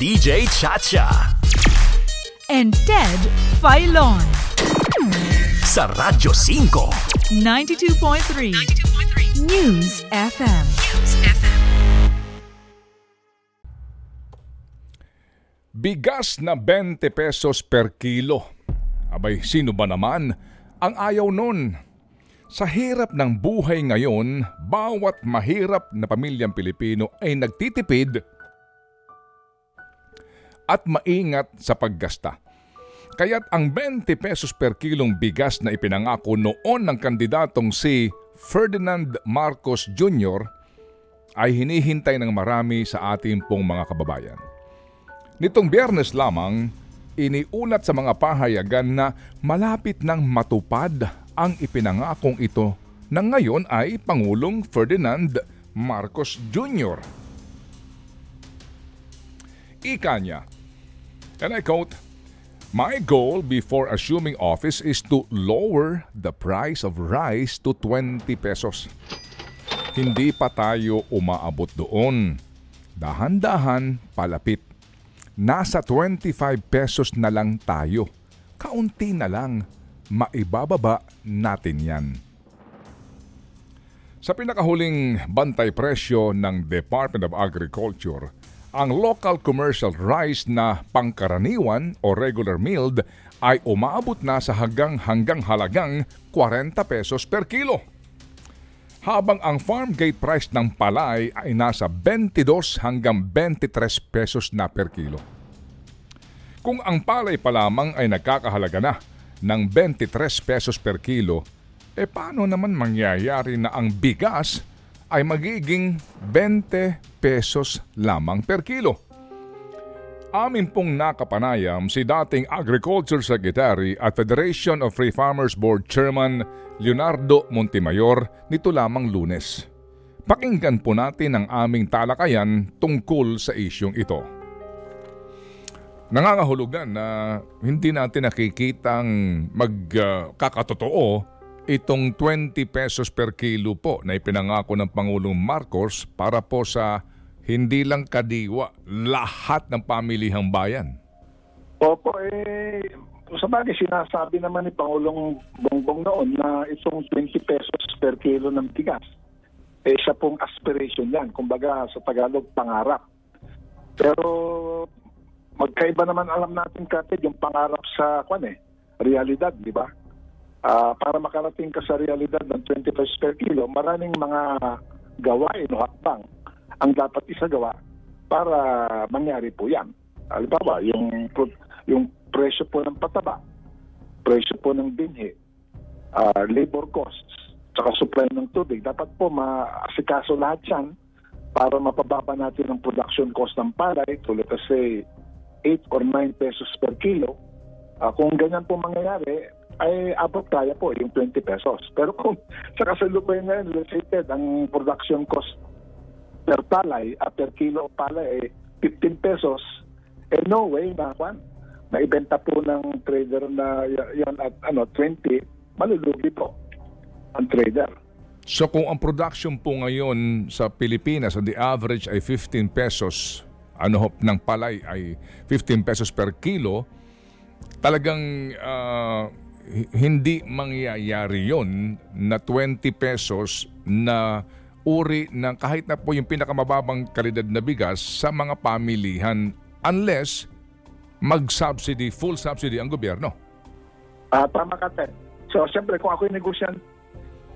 DJ Chacha. and Ted Filon. Sa Radyo 5. 92.3 News FM. Bigas na 20 pesos per kilo. Abay, sino ba naman ang ayaw nun? Sa hirap ng buhay ngayon, bawat mahirap na pamilyang Pilipino ay nagtitipid at maingat sa paggasta. Kaya't ang 20 pesos per kilong bigas na ipinangako noon ng kandidatong si Ferdinand Marcos Jr. ay hinihintay ng marami sa ating pong mga kababayan. Nitong biyernes lamang, iniulat sa mga pahayagan na malapit nang matupad ang ipinangakong ito na ngayon ay Pangulong Ferdinand Marcos Jr. Ika niya, and I quote, My goal before assuming office is to lower the price of rice to 20 pesos. Hindi pa tayo umaabot doon. Dahan-dahan palapit. Nasa 25 pesos na lang tayo. Kaunti na lang. Maibababa natin yan. Sa pinakahuling bantay presyo ng Department of Agriculture, ang local commercial rice na pangkaraniwan o regular milled ay umaabot na sa hanggang hanggang halagang 40 pesos per kilo. Habang ang farm gate price ng palay ay nasa 22 hanggang 23 pesos na per kilo. Kung ang palay pa lamang ay nagkakahalaga na ng 23 pesos per kilo, e paano naman mangyayari na ang bigas ay magiging 20 pesos lamang per kilo? Amin pong nakapanayam si dating Agriculture Secretary at Federation of Free Farmers Board Chairman Leonardo Montemayor nito lamang lunes. Pakinggan po natin ang aming talakayan tungkol sa isyong ito. Nangangahulugan na hindi natin nakikitang magkakatotoo itong 20 pesos per kilo po na ipinangako ng Pangulong Marcos para po sa hindi lang kadiwa, lahat ng pamilihang bayan. Opo, eh, sa bagay sinasabi naman ni Pangulong Bongbong noon na itong 20 pesos per kilo ng bigas, eh siya pong aspiration yan. Kumbaga sa Tagalog, pangarap. Pero magkaiba naman alam natin kapit yung pangarap sa kwan eh, realidad, di ba? Ah, para makarating ka sa realidad ng 20 pesos per kilo, maraming mga gawain o hakbang ang dapat isagawa para mangyari po yan. Halimbawa, yung, yung presyo po ng pataba, presyo po ng binhi, ah, labor costs, saka supply ng tubig, dapat po maasikaso lahat yan para mapababa natin ang production cost ng palay to let us say 8 or 9 pesos per kilo. Ah, kung ganyan po mangyayari, ay abot kaya po yung 20 pesos. Pero kung sa kasalukuyan ngayon, let's say Ted, ang production cost per palay, at per kilo palay ay 15 pesos, eh no way na kwan. Naibenta po ng trader na yan at ano 20, malulugi po ang trader. So kung ang production po ngayon sa Pilipinas, the average ay 15 pesos, ano hop ng palay ay 15 pesos per kilo, talagang ah, hi- hindi mangyayari yon na 20 pesos na uri ng kahit na po yung pinakamababang kalidad na bigas sa mga pamilihan unless mag-subsidy, full subsidy ang gobyerno. Ah, tama ka, Ted. So, siyempre, kung ako yung negosyan,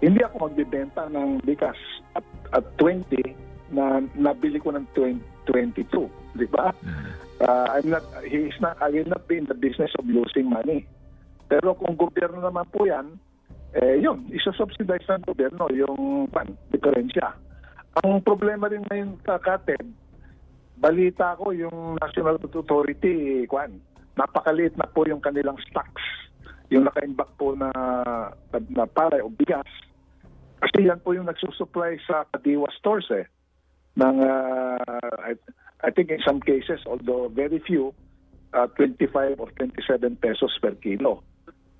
hindi ako magbibenta ng bigas at, at 20 na nabili ko ng 20, 22. Di ba? Ah, I'm not, he is not, I will not be in the business of losing money. Pero kung gobyerno naman po yan, eh, yun, isa-subsidize ng gobyerno yung pan, diferensya. Ang problema rin ngayon, Kated, balita ko yung National Authority, kwan, napakaliit na po yung kanilang stocks. Yung nakaimbak po na, na, palay o bigas. Kasi yan po yung nagsusupply sa Kadiwa stores eh. Ng, ah, I, I think in some cases, although very few, ah, 25 or 27 pesos per kilo.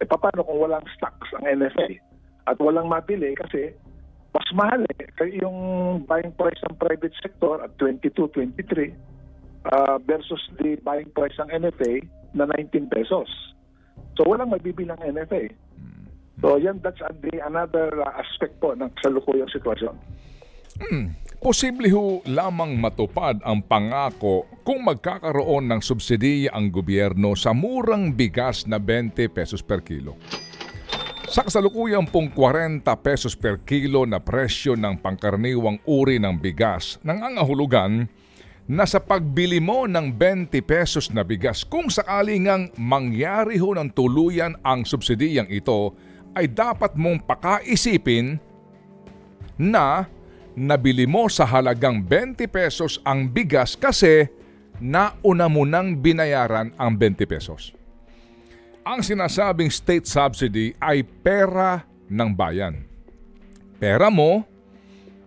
Eh paano kung walang stocks ang NFA at walang mabili kasi mas mahal eh. Kaya yung buying price ng private sector at 22, 23, ah, versus the buying price ng NFA na 19 pesos. So walang mabibili ng NFA. So yan, that's another ah, aspect po ng kasalukuyang sitwasyon. Posible ho lamang matupad ang pangako kung magkakaroon ng subsidiya ang gobyerno sa murang bigas na 20 pesos per kilo. Sa kasalukuyang pong 40 pesos per kilo na presyo ng pangkaraniwang uri ng bigas, nangangahulugan na sa pagbili mo ng 20 pesos na bigas kung sakali ngang mangyari ho ng tuluyan ang subsidiyang ito ay dapat mong pakaisipin na nabili mo sa halagang 20 pesos ang bigas kasi nauna mo nang binayaran ang 20 pesos. Ang sinasabing state subsidy ay pera ng bayan. Pera mo,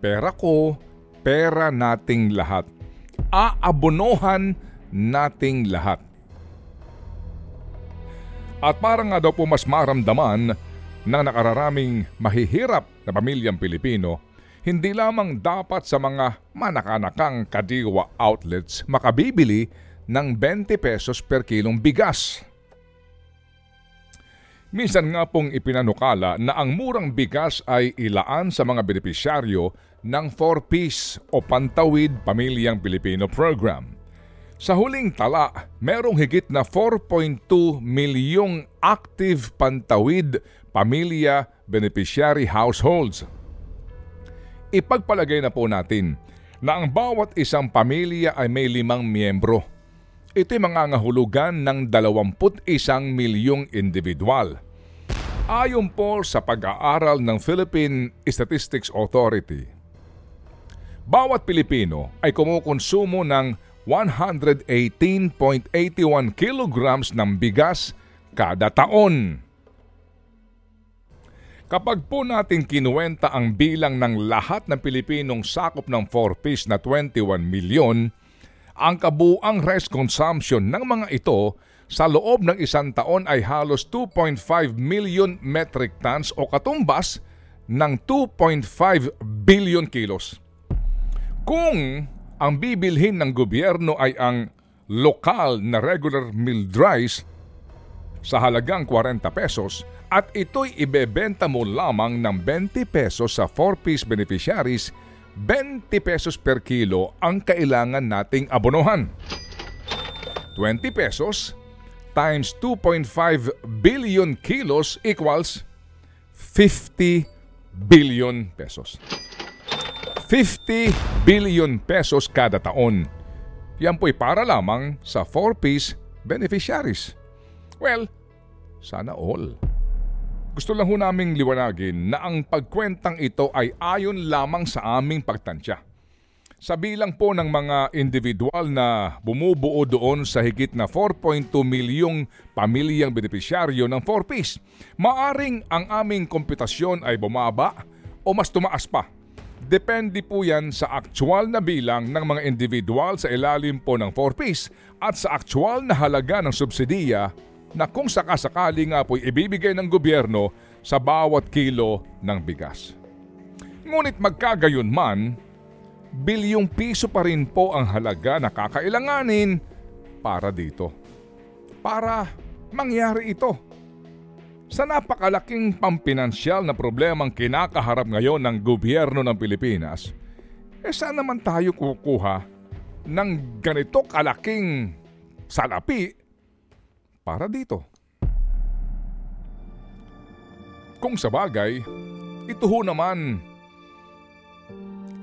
pera ko, pera nating lahat. Aabonohan nating lahat. At para nga daw po mas maramdaman ng nakararaming mahihirap na pamilyang Pilipino, hindi lamang dapat sa mga manakanakang kadiwa outlets makabibili ng 20 pesos per kilong bigas. Minsan nga pong ipinanukala na ang murang bigas ay ilaan sa mga benepisyaryo ng 4-piece o Pantawid Pamilyang Pilipino Program. Sa huling tala, merong higit na 4.2 milyong active Pantawid Pamilya Beneficiary Households. Ipagpalagay na po natin na ang bawat isang pamilya ay may limang miyembro. Ito'y mangangahulugan ng 21 milyong individual. Ayon po sa pag-aaral ng Philippine Statistics Authority, bawat Pilipino ay kumukonsumo ng 118.81 kilograms ng bigas kada taon. Kapag po natin kinuwenta ang bilang ng lahat ng Pilipinong sakop ng 4-piece na 21 milyon, ang kabuang rice consumption ng mga ito sa loob ng isang taon ay halos 2.5 million metric tons o katumbas ng 2.5 billion kilos. Kung ang bibilhin ng gobyerno ay ang lokal na regular milled rice sa halagang 40 pesos at ito'y ibebenta mo lamang ng 20 pesos sa 4-piece beneficiaries, 20 pesos per kilo ang kailangan nating abonohan. 20 pesos times 2.5 billion kilos equals 50 billion pesos. 50 billion pesos kada taon. Yan po'y para lamang sa 4-piece beneficiaries. Well, sana all. Gusto lang ho naming liwanagin na ang pagkwentang ito ay ayon lamang sa aming pagtansya. Sa bilang po ng mga individual na bumubuo doon sa higit na 4.2 milyong pamilyang benepisyaryo ng 4-piece, maaring ang aming komputasyon ay bumaba o mas tumaas pa. Depende po yan sa aktual na bilang ng mga individual sa ilalim po ng 4-piece at sa aktual na halaga ng subsidiya na kung sakasakali nga po'y ibibigay ng gobyerno sa bawat kilo ng bigas. Ngunit magkagayon man, bilyong piso pa rin po ang halaga na kakailanganin para dito. Para mangyari ito. Sa napakalaking pampinansyal na problemang kinakaharap ngayon ng gobyerno ng Pilipinas, eh saan naman tayo kukuha ng ganito kalaking salapi para dito. Kung sa bagay, ito ho naman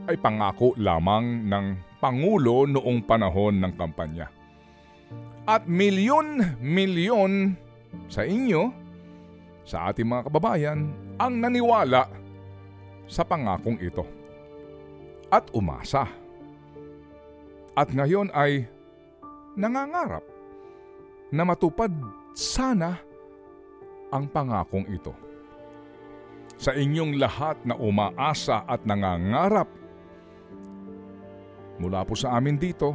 ay pangako lamang ng Pangulo noong panahon ng kampanya. At milyon-milyon sa inyo, sa ating mga kababayan, ang naniwala sa pangakong ito. At umasa. At ngayon ay nangangarap na matupad sana ang pangakong ito. Sa inyong lahat na umaasa at nangangarap, mula po sa amin dito,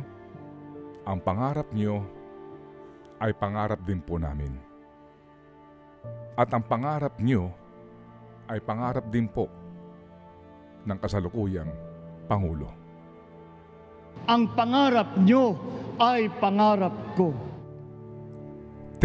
ang pangarap niyo ay pangarap din po namin. At ang pangarap niyo ay pangarap din po ng kasalukuyang Pangulo. Ang pangarap nyo ay pangarap ko.